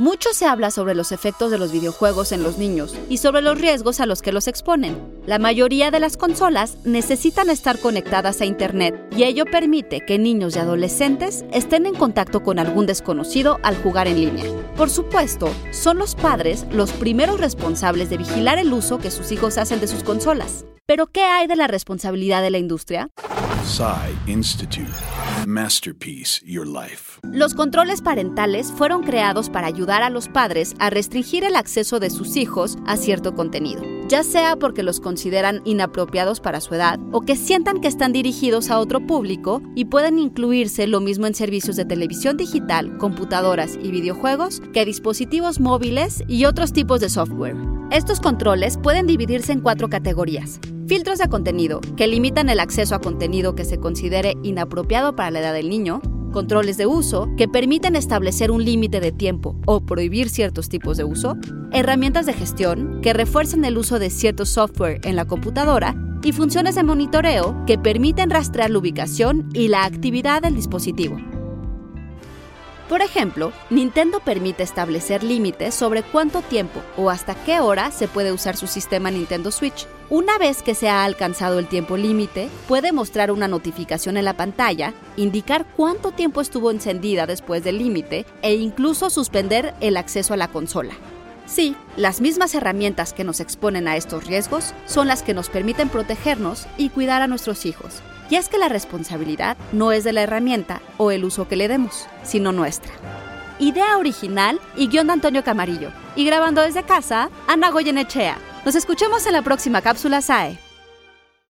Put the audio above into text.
Mucho se habla sobre los efectos de los videojuegos en los niños y sobre los riesgos a los que los exponen. La mayoría de las consolas necesitan estar conectadas a Internet y ello permite que niños y adolescentes estén en contacto con algún desconocido al jugar en línea. Por supuesto, son los padres los primeros responsables de vigilar el uso que sus hijos hacen de sus consolas. Pero ¿qué hay de la responsabilidad de la industria? Institute. Masterpiece Your Life. Los controles parentales fueron creados para ayudar a los padres a restringir el acceso de sus hijos a cierto contenido, ya sea porque los consideran inapropiados para su edad o que sientan que están dirigidos a otro público y pueden incluirse lo mismo en servicios de televisión digital, computadoras y videojuegos que dispositivos móviles y otros tipos de software. Estos controles pueden dividirse en cuatro categorías. Filtros de contenido, que limitan el acceso a contenido que se considere inapropiado para la edad del niño. Controles de uso, que permiten establecer un límite de tiempo o prohibir ciertos tipos de uso. Herramientas de gestión, que refuerzan el uso de cierto software en la computadora. Y funciones de monitoreo, que permiten rastrear la ubicación y la actividad del dispositivo. Por ejemplo, Nintendo permite establecer límites sobre cuánto tiempo o hasta qué hora se puede usar su sistema Nintendo Switch. Una vez que se ha alcanzado el tiempo límite, puede mostrar una notificación en la pantalla, indicar cuánto tiempo estuvo encendida después del límite e incluso suspender el acceso a la consola. Sí, las mismas herramientas que nos exponen a estos riesgos son las que nos permiten protegernos y cuidar a nuestros hijos. Y es que la responsabilidad no es de la herramienta o el uso que le demos, sino nuestra. Idea original y guion de Antonio Camarillo. Y grabando desde casa, Ana Goyenechea. Nos escuchemos en la próxima cápsula SAE.